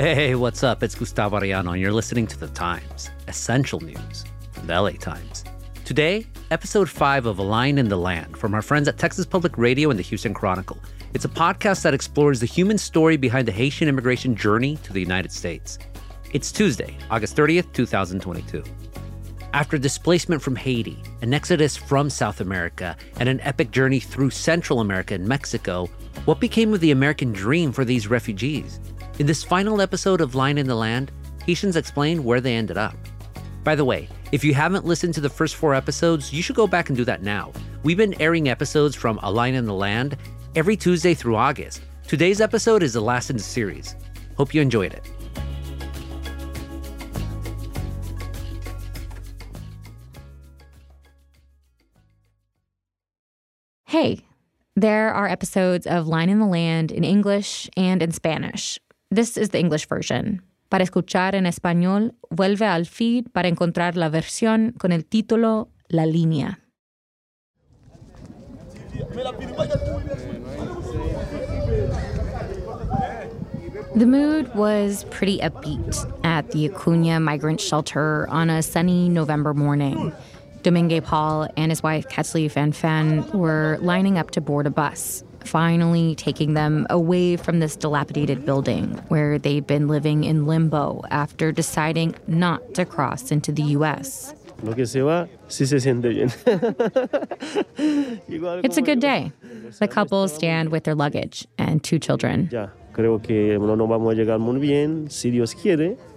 Hey, what's up? It's Gustavo Arellano, and you're listening to The Times, essential news from the LA Times. Today, episode 5 of A Line in the Land from our friends at Texas Public Radio and the Houston Chronicle. It's a podcast that explores the human story behind the Haitian immigration journey to the United States. It's Tuesday, August 30th, 2022. After displacement from Haiti, an exodus from South America, and an epic journey through Central America and Mexico, what became of the American dream for these refugees? In this final episode of Line in the Land, Haitians explain where they ended up. By the way, if you haven't listened to the first four episodes, you should go back and do that now. We've been airing episodes from A Line in the Land every Tuesday through August. Today's episode is the last in the series. Hope you enjoyed it. Hey, there are episodes of Line in the Land in English and in Spanish. This is the English version. Para escuchar en español, vuelve al feed para encontrar la versión con el título La Línea. The mood was pretty upbeat at the Acuna migrant shelter on a sunny November morning. Domingue Paul and his wife Kathleen Van Fan were lining up to board a bus, finally taking them away from this dilapidated building where they've been living in limbo after deciding not to cross into the U.S. It's a good day. The couple stand with their luggage and two children.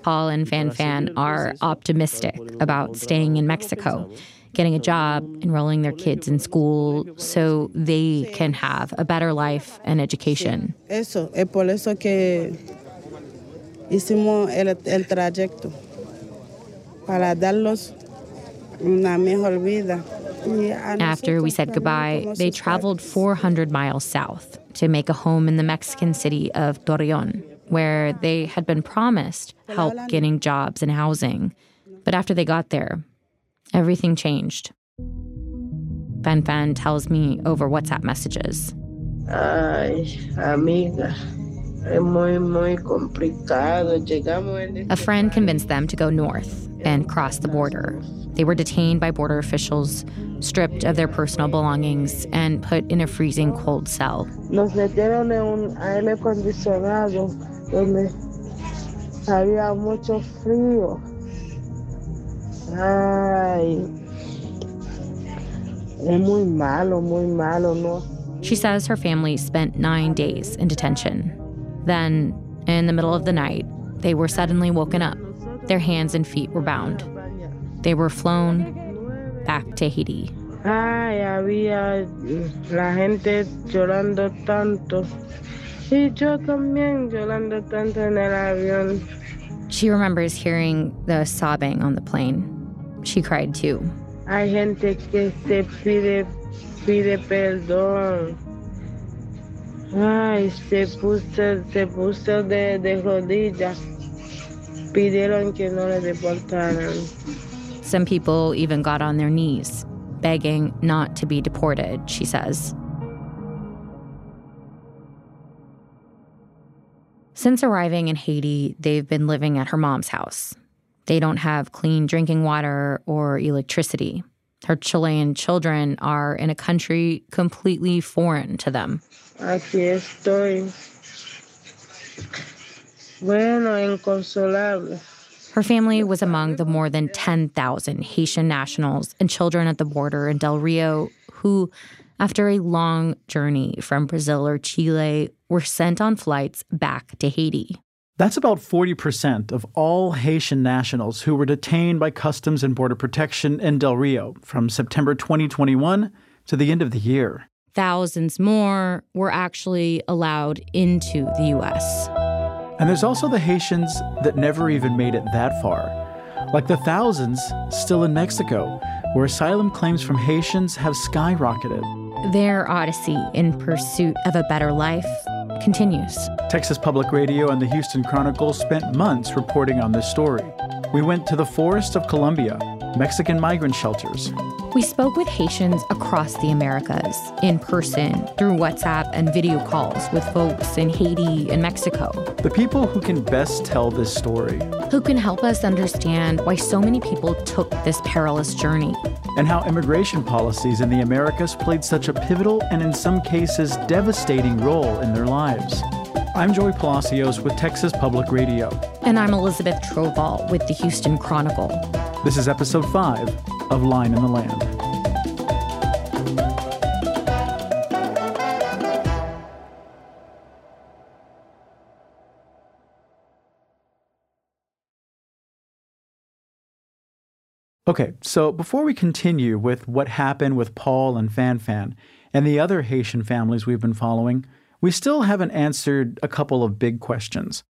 Paul and Fan Fan are optimistic about staying in Mexico getting a job, enrolling their kids in school so they can have a better life and education. Eso, es por eso que hicimos el, el trayecto para darlos una mejor vida. After we said goodbye, they traveled 400 miles south to make a home in the Mexican city of Torreon, where they had been promised help getting jobs and housing. But after they got there, Everything changed. Fan Fan tells me over WhatsApp messages. Ay, amiga. A friend convinced them to go north and cross the border. They were detained by border officials, stripped of their personal belongings, and put in a freezing cold cell. Nos metieron en un aire acondicionado donde había mucho frío. Ay, es muy malo, muy malo, no. She says her family spent nine days in detention. Then, in the middle of the night, they were suddenly woken up. Their hands and feet were bound. They were flown back to Haiti. Ay, había la gente llorando tanto. Y yo también llorando tanto en el avión. She remembers hearing the sobbing on the plane. She cried too. Hay gente que se pide, pide perdón. Ay, se puso, se puso de, de rodillas. Pidieron que no le deportaran. Some people even got on their knees, begging not to be deported, she says. Since arriving in Haiti, they've been living at her mom's house. They don't have clean drinking water or electricity. Her Chilean children are in a country completely foreign to them. Aquí estoy. Bueno, inconsolable. Her family was among the more than 10,000 Haitian nationals and children at the border in Del Rio who, after a long journey from Brazil or Chile, were sent on flights back to Haiti. That's about 40% of all Haitian nationals who were detained by Customs and Border Protection in Del Rio from September 2021 to the end of the year. Thousands more were actually allowed into the U.S. And there's also the Haitians that never even made it that far, like the thousands still in Mexico, where asylum claims from Haitians have skyrocketed. Their odyssey in pursuit of a better life continues. Texas Public Radio and the Houston Chronicle spent months reporting on this story. We went to the forests of Colombia, Mexican migrant shelters, We spoke with Haitians across the Americas, in person, through WhatsApp and video calls with folks in Haiti and Mexico. The people who can best tell this story. Who can help us understand why so many people took this perilous journey. And how immigration policies in the Americas played such a pivotal and, in some cases, devastating role in their lives. I'm Joey Palacios with Texas Public Radio. And I'm Elizabeth Trovall with the Houston Chronicle. This is episode 5 of Line in the Land. Okay, so before we continue with what happened with Paul and Fanfan Fan and the other Haitian families we've been following, we still haven't answered a couple of big questions.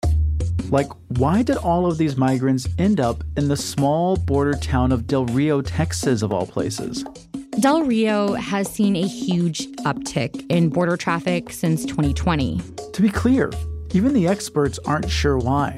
Like, why did all of these migrants end up in the small border town of Del Rio, Texas, of all places? Del Rio has seen a huge uptick in border traffic since 2020. To be clear, even the experts aren't sure why.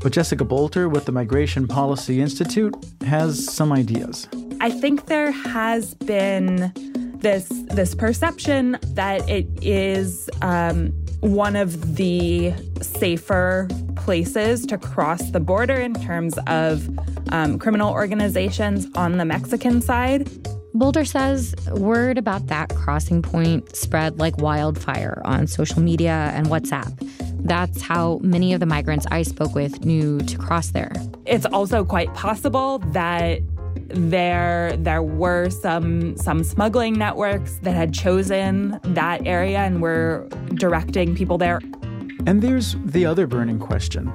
But Jessica Bolter with the Migration Policy Institute has some ideas. I think there has been this this perception that it is um, one of the safer places to cross the border in terms of um, criminal organizations on the Mexican side. Bolter says word about that crossing point spread like wildfire on social media and WhatsApp. That's how many of the migrants I spoke with knew to cross there. It's also quite possible that there there were some some smuggling networks that had chosen that area and were directing people there. And there's the other burning question.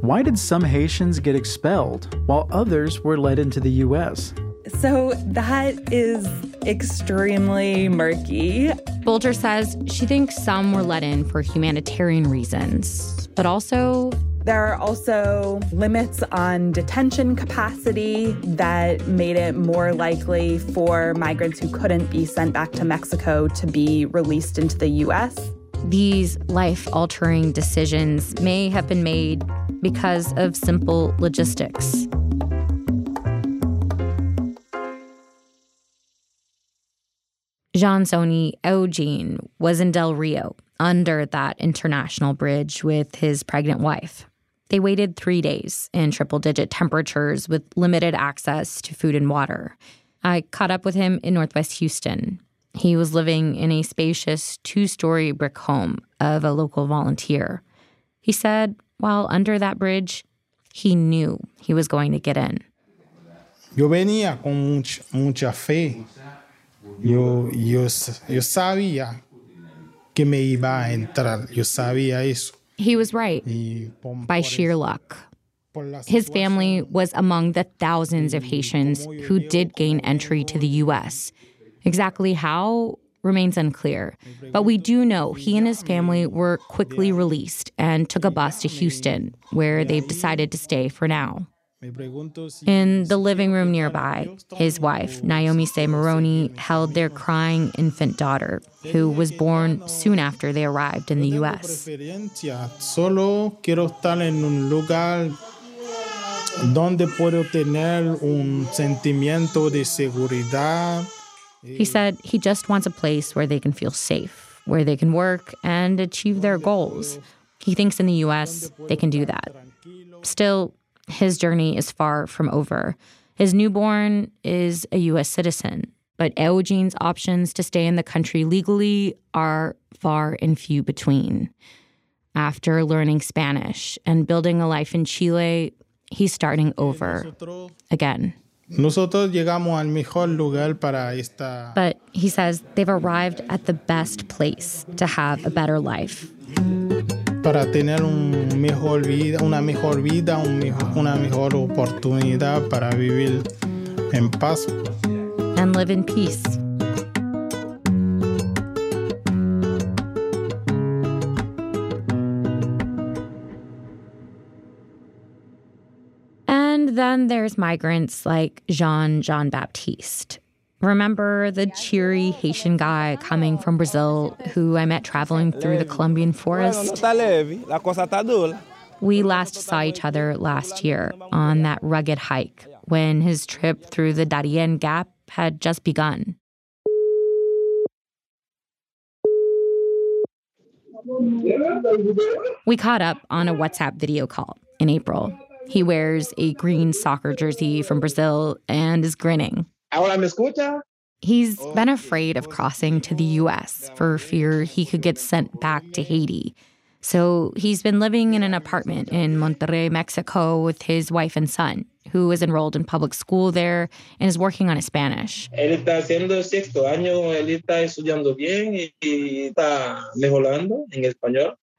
Why did some Haitians get expelled while others were led into the US? So that is extremely murky. Bolter says she thinks some were let in for humanitarian reasons, but also there are also limits on detention capacity that made it more likely for migrants who couldn't be sent back to Mexico to be released into the US. These life altering decisions may have been made because of simple logistics. Jean Sony Eugene was in Del Rio under that international bridge with his pregnant wife. They waited three days in triple digit temperatures with limited access to food and water. I caught up with him in Northwest Houston. He was living in a spacious two story brick home of a local volunteer. He said while under that bridge, he knew he was going to get in. Yo venía con mucha, mucha fe. Yo, yo, yo sabía que me iba a entrar. Yo sabía eso. He was right. By sheer luck. His family was among the thousands of Haitians who did gain entry to the U.S. Exactly how remains unclear, but we do know he and his family were quickly released and took a bus to Houston, where they've decided to stay for now. In the living room nearby, his wife, Naomi Se Moroni, held their crying infant daughter, who was born soon after they arrived in the U.S. Solo quiero estar en un lugar donde puedo tener un sentimiento de seguridad. He eh, said he just wants a place where they can feel safe, where they can work and achieve their goals. He thinks in the U.S. they can do that. Still, his journey is far from over. His newborn is a U.S. citizen, but Eugene's options to stay in the country legally are far and few between. After learning Spanish and building a life in Chile, he's starting over again. But he says they've arrived at the best place to have a better life para tener un mejor vida, una mejor vida, un mejor, una mejor oportunidad para vivir en paz. And live in peace. And then there's migrants like Jean Jean Baptiste, Remember the cheery Haitian guy coming from Brazil who I met traveling through the Colombian forest? We last saw each other last year on that rugged hike when his trip through the Darien Gap had just begun. We caught up on a WhatsApp video call in April. He wears a green soccer jersey from Brazil and is grinning. Ahora me escucha? He's been afraid of crossing to the US for fear he could get sent back to Haiti. So he's been living in an apartment in Monterrey, Mexico with his wife and son, who is enrolled in public school there and is working on his Spanish.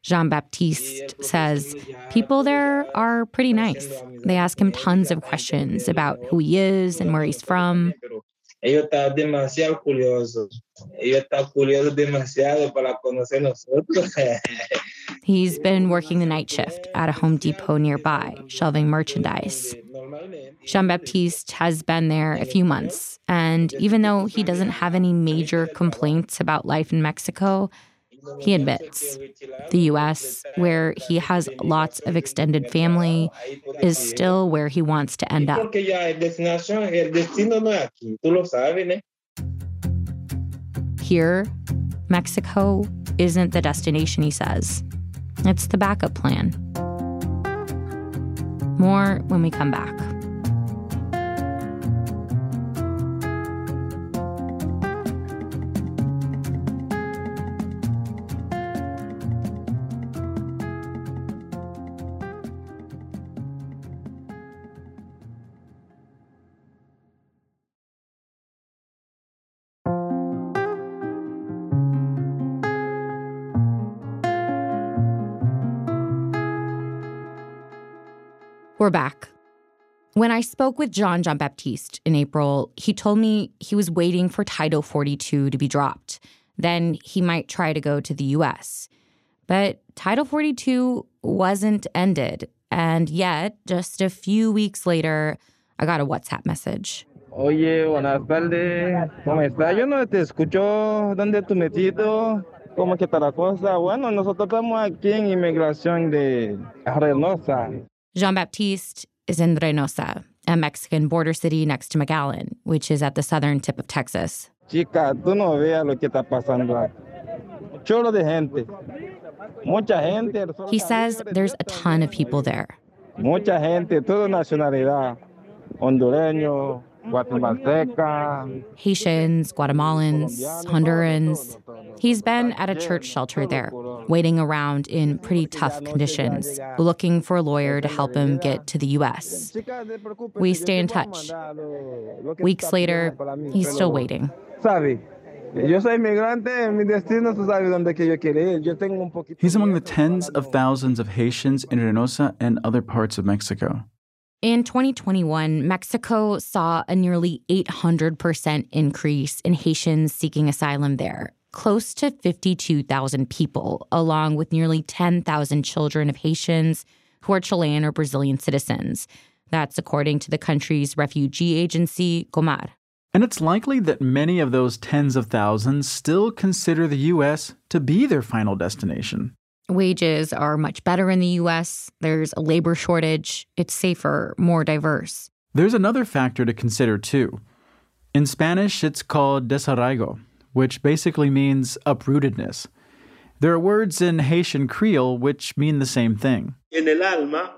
Él está haciendo sexto año, él está estudiando bien y, y está mejorando en español. Jean Baptiste says people there are pretty nice. They ask him tons of questions about who he is and where he's from. Ellos están demasiado curiosos. Ellos están curiosos demasiado para conocer nosotros. He's been working the night shift at a Home Depot nearby, shelving merchandise. Jean Baptiste has been there a few months, and even though he doesn't have any major complaints about life in Mexico, he admits the US, where he has lots of extended family, is still where he wants to end up. Here, Mexico isn't the destination, he says. It's the backup plan. More when we come back. We're back. When I spoke with Jean Jean Baptiste in April, he told me he was waiting for Title 42 to be dropped. Then he might try to go to the US. But Title 42 wasn't ended. And yet, just a few weeks later, I got a WhatsApp message. Oye, buenas tardes. ¿Cómo está? Yo no te escucho. ¿Dónde tú metido? ¿Cómo está la cosa? Bueno, nosotros estamos aquí en inmigración de Reynosa. Jean Baptiste is in Reynosa, a Mexican border city next to McAllen, which is at the southern tip of Texas. Chica, tú no veas lo que está pasando. Chorro de gente. Mucha gente. He says there's a ton of people there. Mucha gente, toda nacionalidad. Hondureño. Haitians, Guatemalans, Hondurans. He's been at a church shelter there, waiting around in pretty tough conditions, looking for a lawyer to help him get to the US. We stay in touch. Weeks later, he's still waiting. He's among the tens of thousands of Haitians in Reynosa and other parts of Mexico. In 2021, Mexico saw a nearly 800% increase in Haitians seeking asylum there, close to 52,000 people, along with nearly 10,000 children of Haitians who are Chilean or Brazilian citizens. That's according to the country's refugee agency, Comar. And it's likely that many of those tens of thousands still consider the U.S. to be their final destination. Wages are much better in the US. There's a labor shortage. It's safer, more diverse. There's another factor to consider too. In Spanish, it's called desarraigo, which basically means uprootedness. There are words in Haitian Creole which mean the same thing. En el alma,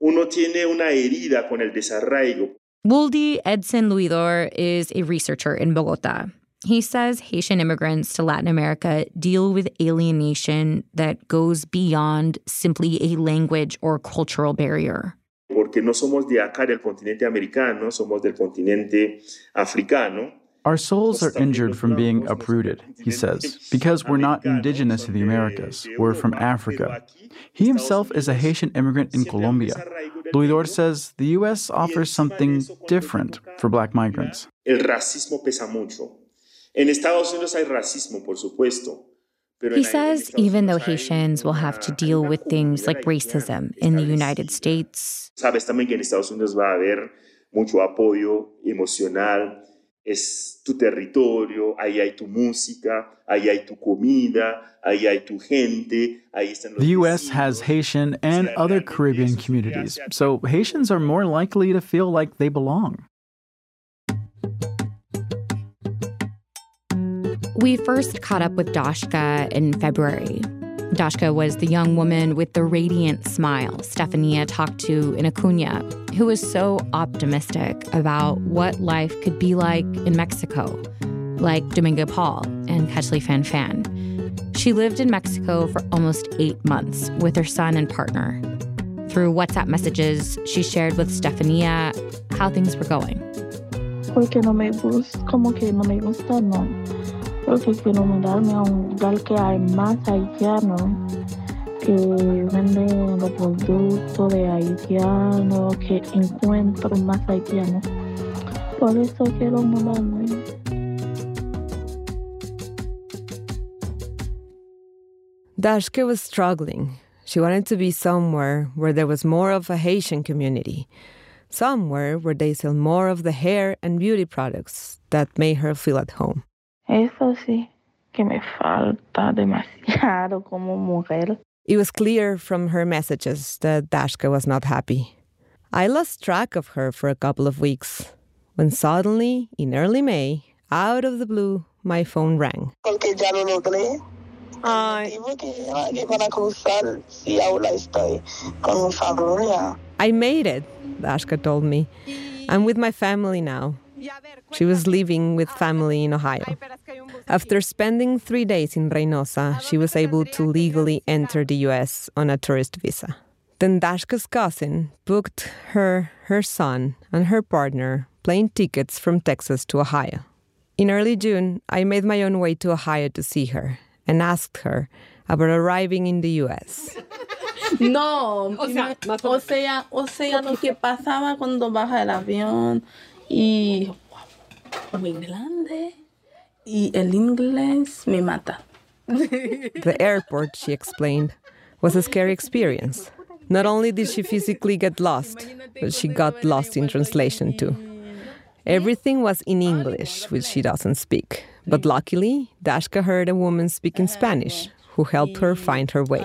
uno tiene una herida con el desarraigo. Wooldy Edson Louidor is a researcher in Bogota. He says Haitian immigrants to Latin America deal with alienation that goes beyond simply a language or cultural barrier. Porque no somos de acá del continente americano, somos del continente africano. Our souls are injured from being uprooted, he says, because we're not indigenous to the Americas. We're from Africa. He himself is a Haitian immigrant in Colombia. Louidor says the U.S. offers something different for black migrants. El racismo pesa mucho. En Estados Unidos hay racismo, por supuesto. He says even though Haitians will have to deal with things like racism in the United States. Sabes también que en Estados Unidos va a haber mucho apoyo emocional. Es tu territorio, ahí hay tu música, ahí hay tu comida, ahí hay tu gente, ahí están los The U.S. has Haitian and other Caribbean communities, so Haitians are more likely to feel like they belong. We first caught up with Dashka in February. Dashka was the young woman with the radiant smile Stefania talked to in Acuna, who was so optimistic about what life could be like in Mexico, like Domingo Paul and Kechli Fan Fan. She lived in Mexico for almost eight months with her son and partner. Through WhatsApp messages, she shared with Stefania how things were going. Porque no me gusta, como que no me gusta, no. Porque quiero mudarme a un lugar que hay más haitianos que venden los productos de haitianos, que encuentro más haitianos. Por eso quiero mudarme. Dashka was struggling. She wanted to be somewhere where there was more of a Haitian community, somewhere where they sell more of the hair and beauty products that made her feel at home. Eso sí, que me falta demasiado como mujer. It was clear from her messages that Dashka was not happy. I lost track of her for a couple of weeks when suddenly, in early May, out of the blue, my phone rang. Porque ya no logré. I, para cruzar si ahora estoy con mi familia. I made it, Dashka told me. I'm with my family now. She was living with family in Ohio. After spending three days in Reynosa, she was able to legally enter the US on a tourist visa. Then Dashka's cousin booked her, her son, and her partner plane tickets from Texas to Ohio. In early June, I made my own way to Ohio to see her and asked her about arriving in the US. No, o sea, o sea, o sea, lo que pasaba cuando baja el avión y grande y el inglés me mata. The airport, she explained, was a scary experience. Not only did she physically get lost, but she got lost in translation too. Everything was in English, which she doesn't speak. But luckily, Dashka heard a woman speaking Spanish who helped her find her way.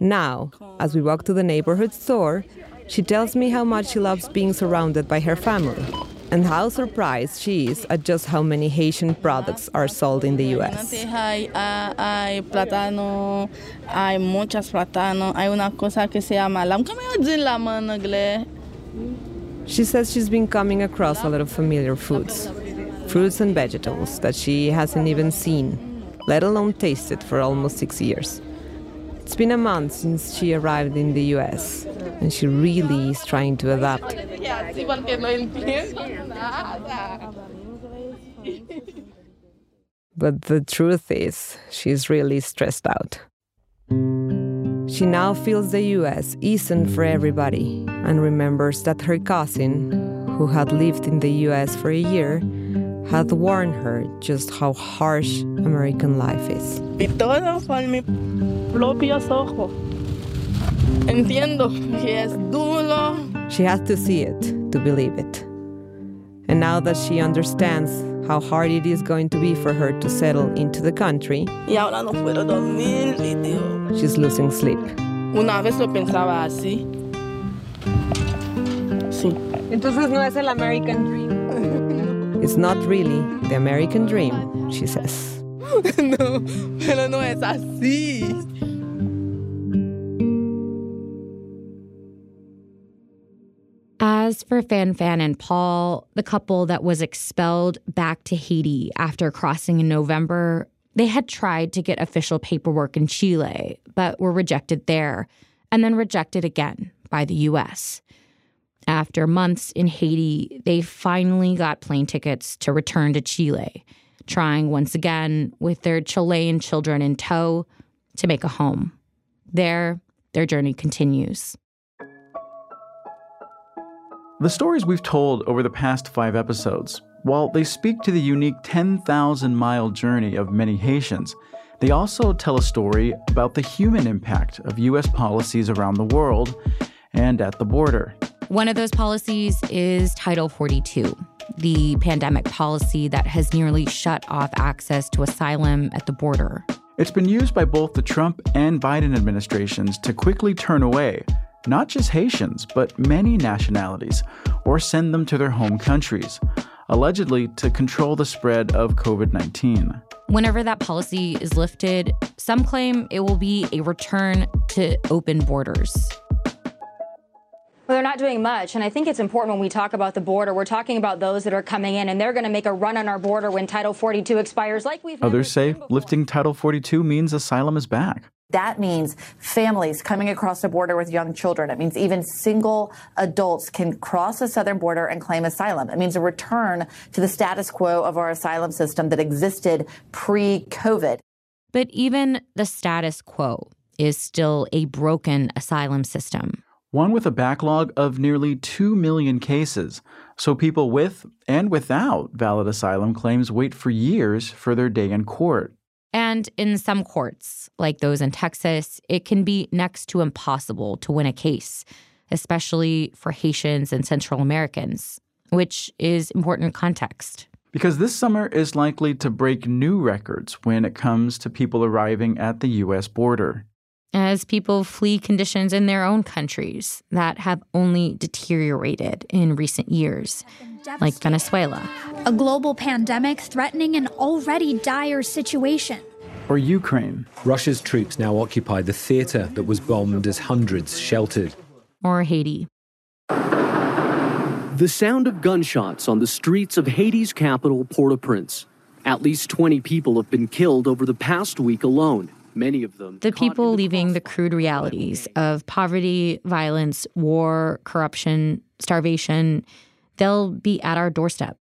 Now, as we walk to the neighborhood store, she tells me how much she loves being surrounded by her family and how surprised she is at just how many Haitian products are sold in the US. Ah, hay plátano, hay muchas plátano, hay una cosa que se llama lam. ¿Cómo yo digo la mano inglés? She says she's been coming across a lot of familiar foods, fruits and vegetables that she hasn't even seen, let alone tasted for almost six years. It's been a month since she arrived in the US, and she really is trying to adapt. But the truth is, she's really stressed out. She now feels the US isn't for everybody and remembers that her cousin, who had lived in the US for a year, had warned her just how harsh American life is. Y todo por mis propios ojos. Entiendo que es duro. She has to see it to believe it. And now that she understands how hard it is going to be for her to settle into the country, Y ahora no puedo dormir, y she's losing sleep. Una vez lo pensaba así. Sí. Entonces no es el American dream. It's not really the American dream, she says. no, pero no es así. As for Fan Fan and Paul, the couple that was expelled back to Haiti after crossing in November, they had tried to get official paperwork in Chile, but were rejected there, and then rejected again by the US. After months in Haiti, they finally got plane tickets to return to Chile, trying once again with their Chilean children in tow to make a home. There, their journey continues. The stories we've told over the past five episodes, while they speak to the unique 10,000 mile journey of many Haitians, they also tell a story about the human impact of U.S. policies around the world and at the border. One of those policies is Title 42, the pandemic policy that has nearly shut off access to asylum at the border. It's been used by both the Trump and Biden administrations to quickly turn away not just Haitians, but many nationalities, or send them to their home countries. allegedly to control the spread of COVID 19. Whenever that policy is lifted, some claim it will be a return to open borders. Well, they're not doing much. And I think it's important when we talk about the border, we're talking about those that are coming in and they're going to make a run on our border when Title 42 expires, like we've oh, Others say lifting Title 42 means asylum is back. That means families coming across the border with young children. It means even single adults can cross the southern border and claim asylum. It means a return to the status quo of our asylum system that existed pre COVID. But even the status quo is still a broken asylum system one with a backlog of nearly 2 million cases. So people with and without valid asylum claims wait for years for their day in court. And in some courts, like those in Texas, it can be next to impossible to win a case, especially for Haitians and Central Americans, which is important context. Because this summer is likely to break new records when it comes to people arriving at the U.S. border as people flee conditions in their own countries that have only deteriorated in recent years, like Venezuela. A global pandemic threatening an already dire situation. Or Ukraine. Russia's troops now occupy the theater that was bombed as hundreds sheltered. Or Haiti. The sound of gunshots on the streets of Haiti's capital, Port au Prince. At least 20 people have been killed over the past week alone many of them. The people leaving the crude realities of poverty, violence, war, corruption, starvation, they'll be at our doorstep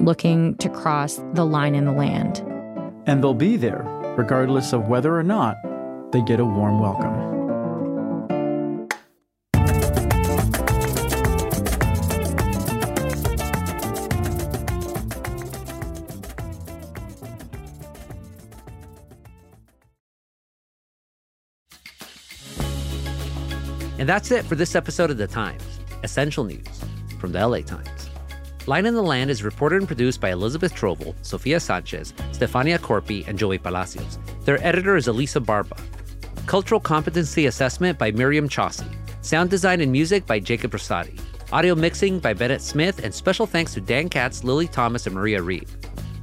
looking to cross the line in the land. And they'll be there, regardless of whether or not they get a warm welcome. And that's it for this episode of The Times, essential news from the LA Times. Line in the Land is reported and produced by Elizabeth Trovall, Sofia Sanchez, Stefania Corpi, and Joey Palacios. Their editor is Elisa Barba. Cultural Competency Assessment by Miriam Chaussee. Sound design and music by Jacob Rosati. Audio mixing by Bennett Smith, and special thanks to Dan Katz, Lily Thomas, and Maria Reed.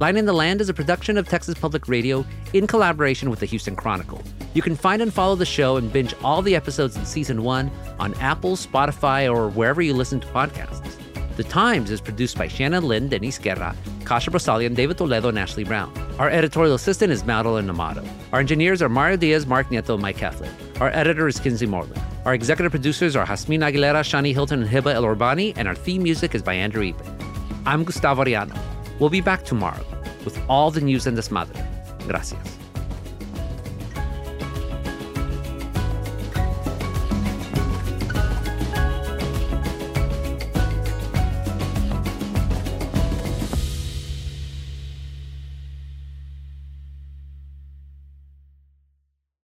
Line in the Land is a production of Texas Public Radio in collaboration with the Houston Chronicle. You can find and follow the show and binge all the episodes in season one on Apple, Spotify, or wherever you listen to podcasts. The Times is produced by Shannon Lin, Denise Guerra, Kasia Broussalian, David Toledo, and Ashley Brown. Our editorial assistant is Madeline Amato. Our engineers are Mario Diaz, Mark Nieto, and Mike Heflin. Our editor is Kinsey Moreland. Our executive producers are Jasmine Aguilera, Shani Hilton, and Hiba El Urbani, and our theme music is by Andrew Eapen. I'm Gustavo Arellano. We'll be back tomorrow with all the news and desmadre. Gracias.